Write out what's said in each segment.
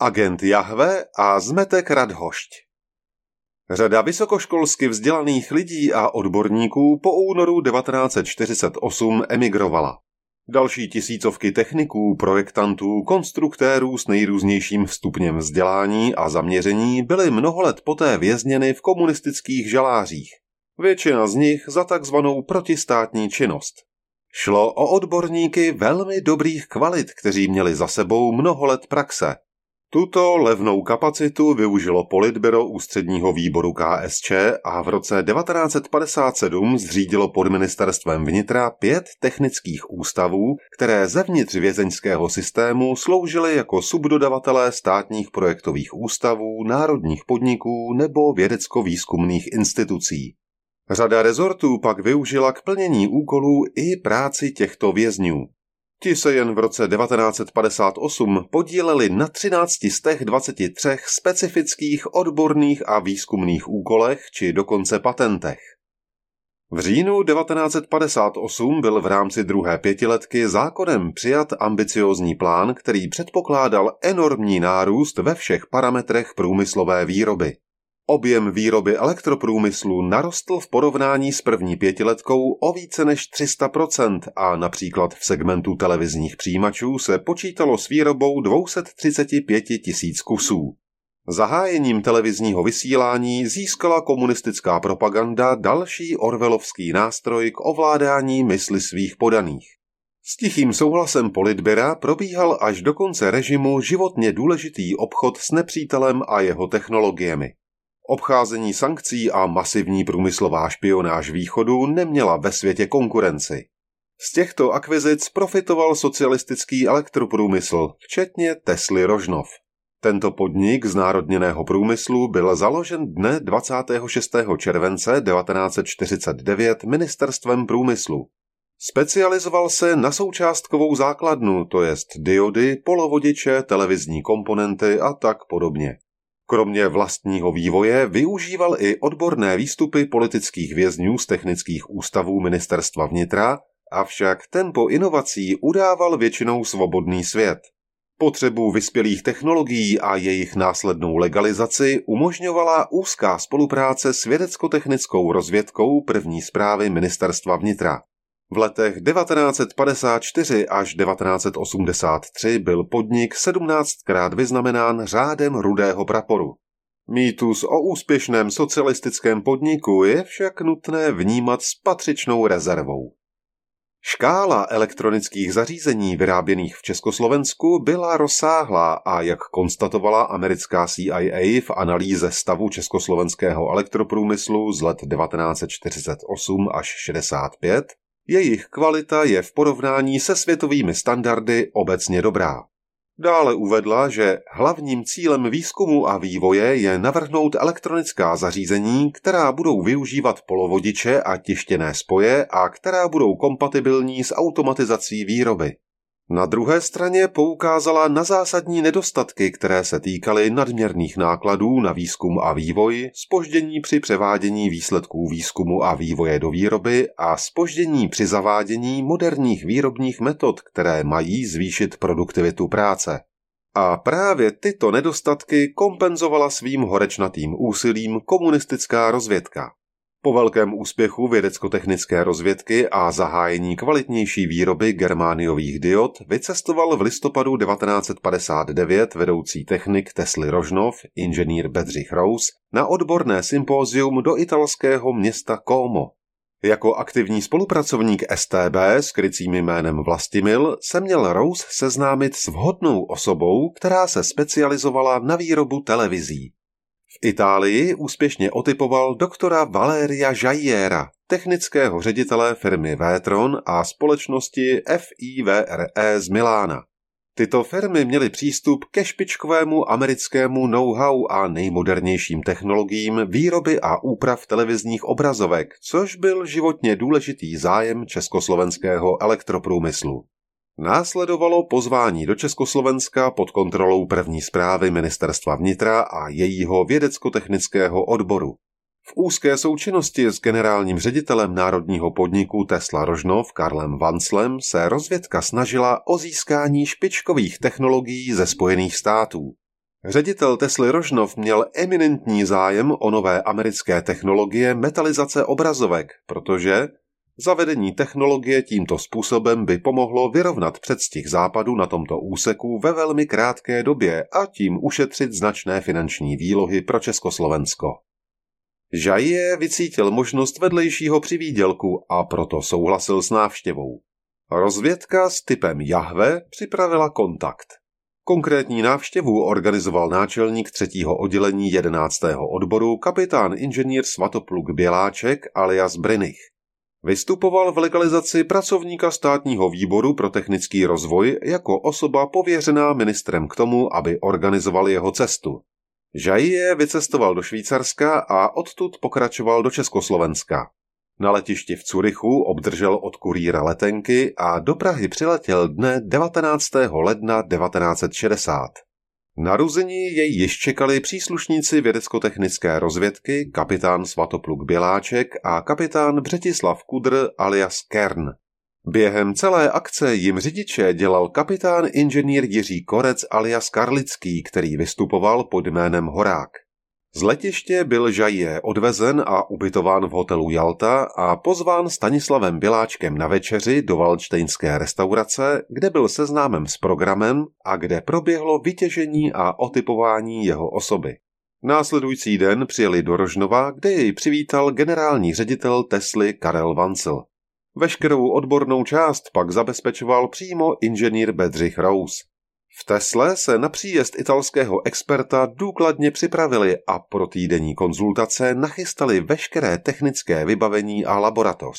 Agent Jahve a zmetek Radhošť. Řada vysokoškolsky vzdělaných lidí a odborníků po únoru 1948 emigrovala. Další tisícovky techniků, projektantů, konstruktérů s nejrůznějším stupněm vzdělání a zaměření byly mnoho let poté vězněny v komunistických žalářích. Většina z nich za takzvanou protistátní činnost. Šlo o odborníky velmi dobrých kvalit, kteří měli za sebou mnoho let praxe – tuto levnou kapacitu využilo politbero ústředního výboru KSČ a v roce 1957 zřídilo pod ministerstvem vnitra pět technických ústavů, které zevnitř vězeňského systému sloužily jako subdodavatelé státních projektových ústavů, národních podniků nebo vědecko-výzkumných institucí. Řada rezortů pak využila k plnění úkolů i práci těchto vězňů. Ti se jen v roce 1958 podíleli na 13 z těch 23 specifických odborných a výzkumných úkolech či dokonce patentech. V říjnu 1958 byl v rámci druhé pětiletky zákonem přijat ambiciózní plán, který předpokládal enormní nárůst ve všech parametrech průmyslové výroby. Objem výroby elektroprůmyslu narostl v porovnání s první pětiletkou o více než 300% a například v segmentu televizních přijímačů se počítalo s výrobou 235 tisíc kusů. Zahájením televizního vysílání získala komunistická propaganda další orvelovský nástroj k ovládání mysli svých podaných. S tichým souhlasem politbera probíhal až do konce režimu životně důležitý obchod s nepřítelem a jeho technologiemi. Obcházení sankcí a masivní průmyslová špionáž východu neměla ve světě konkurenci. Z těchto akvizic profitoval socialistický elektroprůmysl, včetně Tesly Rožnov. Tento podnik z národněného průmyslu byl založen dne 26. července 1949 ministerstvem průmyslu. Specializoval se na součástkovou základnu, to jest diody, polovodiče, televizní komponenty a tak podobně. Kromě vlastního vývoje využíval i odborné výstupy politických vězňů z technických ústavů ministerstva vnitra, avšak tempo inovací udával většinou svobodný svět. Potřebu vyspělých technologií a jejich následnou legalizaci umožňovala úzká spolupráce s vědecko-technickou rozvědkou první zprávy ministerstva vnitra. V letech 1954 až 1983 byl podnik 17krát vyznamenán řádem rudého praporu. Mýtus o úspěšném socialistickém podniku je však nutné vnímat s patřičnou rezervou. Škála elektronických zařízení vyráběných v Československu byla rozsáhlá a jak konstatovala americká CIA v analýze stavu československého elektroprůmyslu z let 1948 až 65, jejich kvalita je v porovnání se světovými standardy obecně dobrá. Dále uvedla, že hlavním cílem výzkumu a vývoje je navrhnout elektronická zařízení, která budou využívat polovodiče a tištěné spoje a která budou kompatibilní s automatizací výroby. Na druhé straně poukázala na zásadní nedostatky, které se týkaly nadměrných nákladů na výzkum a vývoj, spoždění při převádění výsledků výzkumu a vývoje do výroby a spoždění při zavádění moderních výrobních metod, které mají zvýšit produktivitu práce. A právě tyto nedostatky kompenzovala svým horečnatým úsilím komunistická rozvědka. Po velkém úspěchu vědecko-technické rozvědky a zahájení kvalitnější výroby germániových diod vycestoval v listopadu 1959 vedoucí technik Tesly Rožnov, inženýr Bedřich Rous, na odborné sympózium do italského města Como. Jako aktivní spolupracovník STB s krycím jménem Vlastimil se měl Rous seznámit s vhodnou osobou, která se specializovala na výrobu televizí. Itálii úspěšně otypoval doktora Valeria Jajiera, technického ředitele firmy Vétron a společnosti FIVRE z Milána. Tyto firmy měly přístup ke špičkovému americkému know-how a nejmodernějším technologiím výroby a úprav televizních obrazovek, což byl životně důležitý zájem československého elektroprůmyslu. Následovalo pozvání do Československa pod kontrolou první zprávy ministerstva vnitra a jejího vědecko-technického odboru. V úzké součinnosti s generálním ředitelem národního podniku Tesla Rožnov Karlem Vanslem se rozvědka snažila o získání špičkových technologií ze Spojených států. Ředitel Tesly Rožnov měl eminentní zájem o nové americké technologie metalizace obrazovek, protože zavedení technologie tímto způsobem by pomohlo vyrovnat předstih západu na tomto úseku ve velmi krátké době a tím ušetřit značné finanční výlohy pro Československo. Žajie vycítil možnost vedlejšího přivídělku a proto souhlasil s návštěvou. Rozvědka s typem Jahve připravila kontakt. Konkrétní návštěvu organizoval náčelník třetího oddělení 11. odboru kapitán inženýr Svatopluk Běláček alias Brinich. Vystupoval v legalizaci pracovníka státního výboru pro technický rozvoj jako osoba pověřená ministrem k tomu, aby organizoval jeho cestu. Žajie vycestoval do Švýcarska a odtud pokračoval do Československa. Na letišti v Curychu obdržel od kurýra letenky a do Prahy přiletěl dne 19. ledna 1960. Naruzení jej již čekali příslušníci vědecko-technické rozvědky kapitán Svatopluk Běláček a kapitán Břetislav Kudr alias Kern. Během celé akce jim řidiče dělal kapitán inženýr Jiří Korec alias Karlický, který vystupoval pod jménem Horák. Z letiště byl Žajie odvezen a ubytován v hotelu Jalta a pozván Stanislavem Biláčkem na večeři do Valčtejnské restaurace, kde byl seznámem s programem a kde proběhlo vytěžení a otypování jeho osoby. Následující den přijeli do Rožnova, kde jej přivítal generální ředitel Tesly Karel Vancel. Veškerou odbornou část pak zabezpečoval přímo inženýr Bedřich Rous. V Tesle se na příjezd italského experta důkladně připravili a pro týdenní konzultace nachystali veškeré technické vybavení a laboratoř.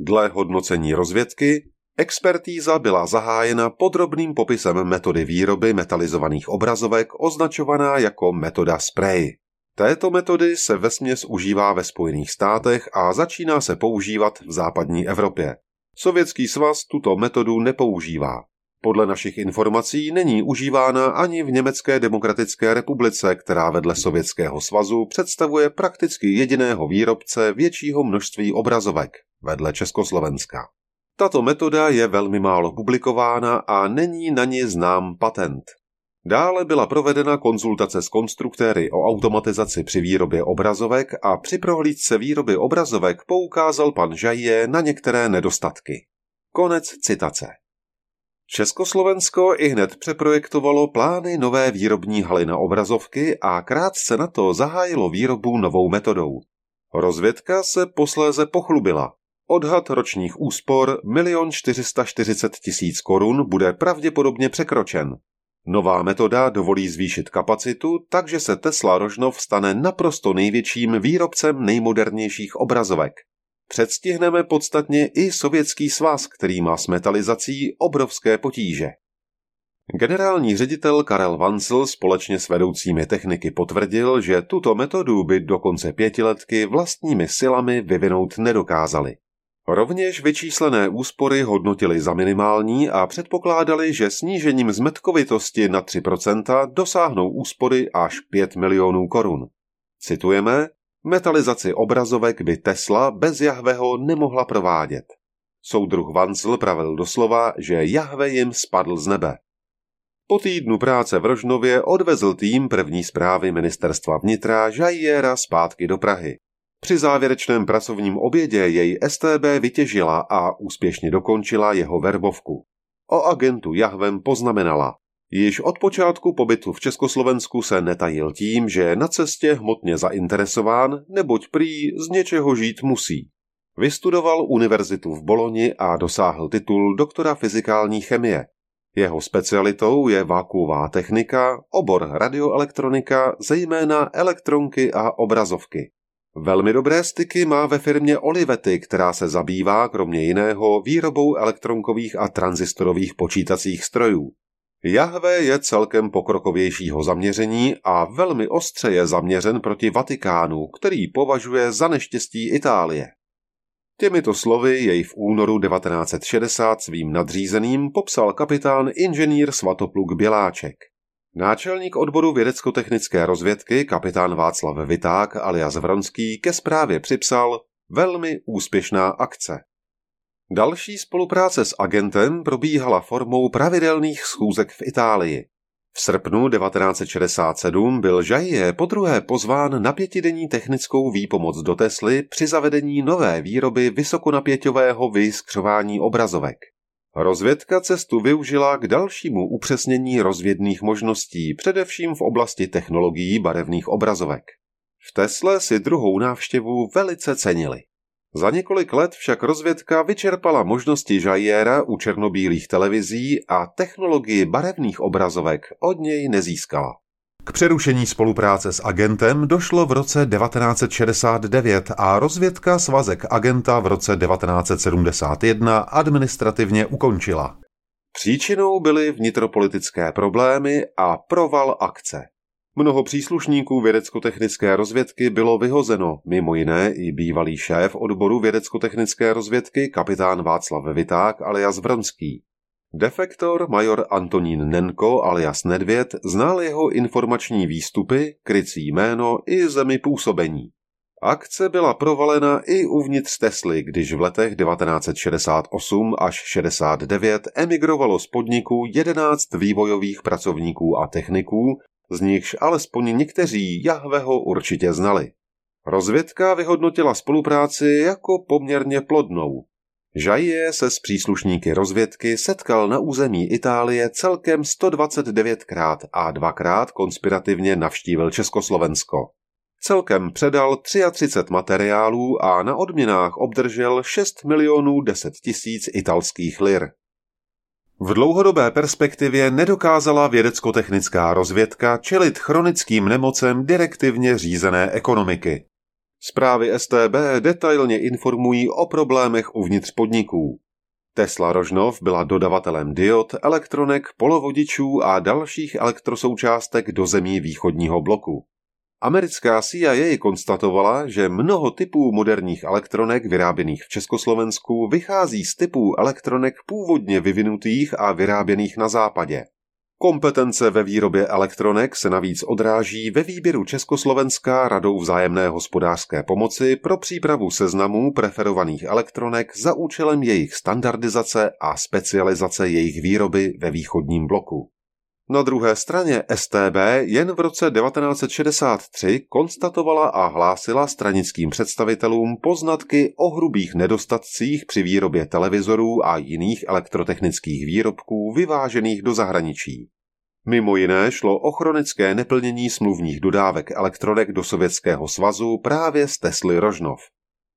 Dle hodnocení rozvědky expertíza byla zahájena podrobným popisem metody výroby metalizovaných obrazovek označovaná jako metoda spray. Této metody se vesměs užívá ve Spojených státech a začíná se používat v západní Evropě. Sovětský svaz tuto metodu nepoužívá. Podle našich informací není užívána ani v Německé demokratické republice, která vedle Sovětského svazu představuje prakticky jediného výrobce většího množství obrazovek, vedle Československa. Tato metoda je velmi málo publikována a není na ní znám patent. Dále byla provedena konzultace s konstruktéry o automatizaci při výrobě obrazovek a při prohlídce výroby obrazovek poukázal pan Žajje na některé nedostatky. Konec citace. Československo i hned přeprojektovalo plány nové výrobní haly na obrazovky a krátce na to zahájilo výrobu novou metodou. Rozvědka se posléze pochlubila. Odhad ročních úspor 1 440 tisíc korun bude pravděpodobně překročen. Nová metoda dovolí zvýšit kapacitu, takže se Tesla Rožnov stane naprosto největším výrobcem nejmodernějších obrazovek. Předstihneme podstatně i Sovětský svaz, který má s metalizací obrovské potíže. Generální ředitel Karel Vancel společně s vedoucími techniky potvrdil, že tuto metodu by do konce pětiletky vlastními silami vyvinout nedokázali. Rovněž vyčíslené úspory hodnotili za minimální a předpokládali, že snížením zmetkovitosti na 3% dosáhnou úspory až 5 milionů korun. Citujeme, Metalizaci obrazovek by Tesla bez Jahveho nemohla provádět. Soudruh Vancel pravil doslova, že Jahve jim spadl z nebe. Po týdnu práce v Rožnově odvezl tým první zprávy ministerstva vnitra Žajiera zpátky do Prahy. Při závěrečném pracovním obědě jej STB vytěžila a úspěšně dokončila jeho verbovku. O agentu Jahvem poznamenala. Již od počátku pobytu v Československu se netajil tím, že je na cestě hmotně zainteresován, neboť prý z něčeho žít musí. Vystudoval univerzitu v Boloni a dosáhl titul doktora fyzikální chemie. Jeho specialitou je vákuová technika, obor radioelektronika, zejména elektronky a obrazovky. Velmi dobré styky má ve firmě Olivetti, která se zabývá kromě jiného výrobou elektronkových a transistorových počítacích strojů. Jahve je celkem pokrokovějšího zaměření a velmi ostře je zaměřen proti Vatikánu, který považuje za neštěstí Itálie. Těmito slovy jej v únoru 1960 svým nadřízeným popsal kapitán inženýr Svatopluk Běláček. Náčelník odboru vědecko-technické rozvědky kapitán Václav Viták alias Vronský ke zprávě připsal velmi úspěšná akce. Další spolupráce s agentem probíhala formou pravidelných schůzek v Itálii. V srpnu 1967 byl Žajie podruhé pozván na pětidenní technickou výpomoc do Tesly při zavedení nové výroby vysokonapěťového vyskřování obrazovek. Rozvědka cestu využila k dalšímu upřesnění rozvědných možností, především v oblasti technologií barevných obrazovek. V Tesle si druhou návštěvu velice cenili. Za několik let však rozvědka vyčerpala možnosti Žajiera u černobílých televizí a technologii barevných obrazovek od něj nezískala. K přerušení spolupráce s agentem došlo v roce 1969 a rozvědka svazek agenta v roce 1971 administrativně ukončila. Příčinou byly vnitropolitické problémy a proval akce. Mnoho příslušníků vědecko-technické rozvědky bylo vyhozeno, mimo jiné i bývalý šéf odboru vědecko-technické rozvědky kapitán Václav Viták alias Vronský. Defektor major Antonín Nenko alias Nedvěd znal jeho informační výstupy, krycí jméno i zemi působení. Akce byla provalena i uvnitř Tesly, když v letech 1968 až 69 emigrovalo z podniku 11 vývojových pracovníků a techniků, z nichž alespoň někteří Jahveho určitě znali. Rozvědka vyhodnotila spolupráci jako poměrně plodnou. Žajie se s příslušníky rozvědky setkal na území Itálie celkem 129krát a dvakrát konspirativně navštívil Československo. Celkem předal 33 materiálů a na odměnách obdržel 6 milionů 10 tisíc italských lir. V dlouhodobé perspektivě nedokázala vědecko-technická rozvědka čelit chronickým nemocem direktivně řízené ekonomiky. Zprávy STB detailně informují o problémech uvnitř podniků. Tesla Rožnov byla dodavatelem diod, elektronek, polovodičů a dalších elektrosoučástek do zemí východního bloku. Americká CIA konstatovala, že mnoho typů moderních elektronek vyráběných v Československu vychází z typů elektronek původně vyvinutých a vyráběných na západě. Kompetence ve výrobě elektronek se navíc odráží ve výběru Československá radou vzájemné hospodářské pomoci pro přípravu seznamů preferovaných elektronek za účelem jejich standardizace a specializace jejich výroby ve východním bloku. Na druhé straně STB jen v roce 1963 konstatovala a hlásila stranickým představitelům poznatky o hrubých nedostatcích při výrobě televizorů a jiných elektrotechnických výrobků vyvážených do zahraničí. Mimo jiné šlo o chronické neplnění smluvních dodávek elektronek do Sovětského svazu právě z Tesly Rožnov.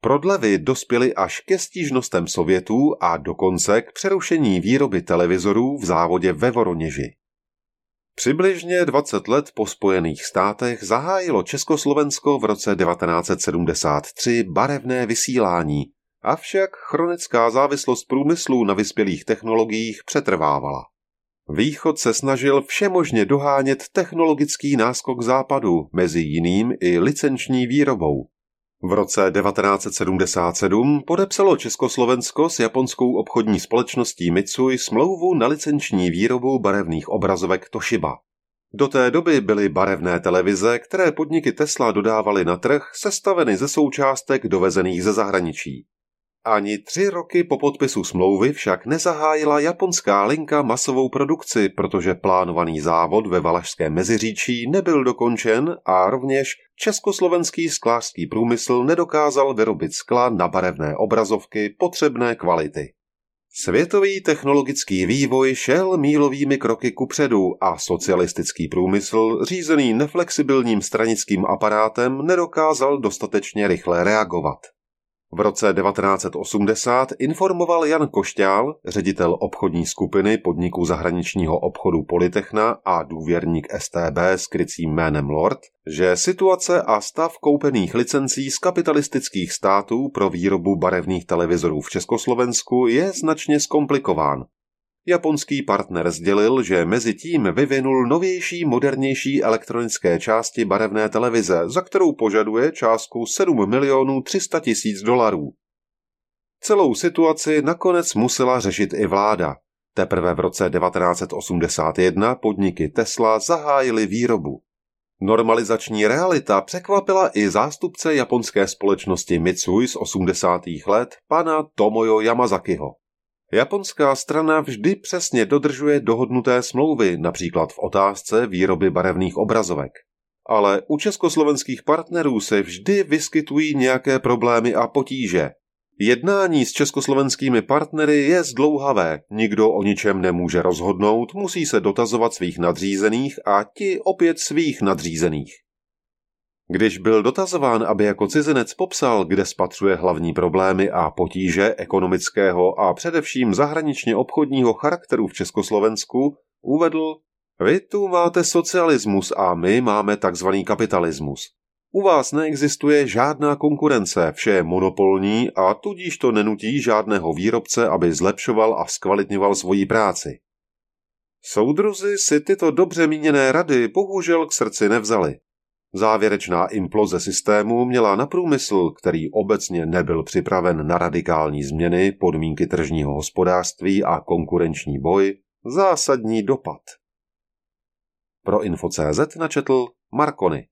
Prodlevy dospěly až ke stížnostem Sovětů a dokonce k přerušení výroby televizorů v závodě ve Voroněži. Přibližně 20 let po Spojených státech zahájilo Československo v roce 1973 barevné vysílání, avšak chronická závislost průmyslu na vyspělých technologiích přetrvávala. Východ se snažil všemožně dohánět technologický náskok západu, mezi jiným i licenční výrobou. V roce 1977 podepsalo Československo s japonskou obchodní společností Mitsui smlouvu na licenční výrobu barevných obrazovek Toshiba. Do té doby byly barevné televize, které podniky Tesla dodávaly na trh, sestaveny ze součástek dovezených ze zahraničí. Ani tři roky po podpisu smlouvy však nezahájila japonská linka masovou produkci, protože plánovaný závod ve Valašském meziříčí nebyl dokončen a rovněž československý sklářský průmysl nedokázal vyrobit skla na barevné obrazovky potřebné kvality. Světový technologický vývoj šel mílovými kroky kupředu a socialistický průmysl, řízený neflexibilním stranickým aparátem, nedokázal dostatečně rychle reagovat. V roce 1980 informoval Jan Košťál, ředitel obchodní skupiny podniku zahraničního obchodu Politechna a důvěrník STB s krycím jménem Lord, že situace a stav koupených licencí z kapitalistických států pro výrobu barevných televizorů v Československu je značně zkomplikován Japonský partner sdělil, že mezi tím vyvinul novější, modernější elektronické části barevné televize, za kterou požaduje částku 7 milionů 300 tisíc dolarů. Celou situaci nakonec musela řešit i vláda. Teprve v roce 1981 podniky Tesla zahájily výrobu. Normalizační realita překvapila i zástupce japonské společnosti Mitsui z 80. let, pana Tomoyo Yamazakiho. Japonská strana vždy přesně dodržuje dohodnuté smlouvy, například v otázce výroby barevných obrazovek. Ale u československých partnerů se vždy vyskytují nějaké problémy a potíže. Jednání s československými partnery je zdlouhavé, nikdo o ničem nemůže rozhodnout, musí se dotazovat svých nadřízených a ti opět svých nadřízených. Když byl dotazován, aby jako cizinec popsal, kde spatřuje hlavní problémy a potíže ekonomického a především zahraničně obchodního charakteru v Československu, uvedl, vy tu máte socialismus a my máme takzvaný kapitalismus. U vás neexistuje žádná konkurence, vše je monopolní a tudíž to nenutí žádného výrobce, aby zlepšoval a zkvalitňoval svoji práci. Soudruzi si tyto dobře míněné rady bohužel k srdci nevzali. Závěrečná imploze systému měla na průmysl, který obecně nebyl připraven na radikální změny, podmínky tržního hospodářství a konkurenční boj, zásadní dopad. Pro Info.cz načetl Markony.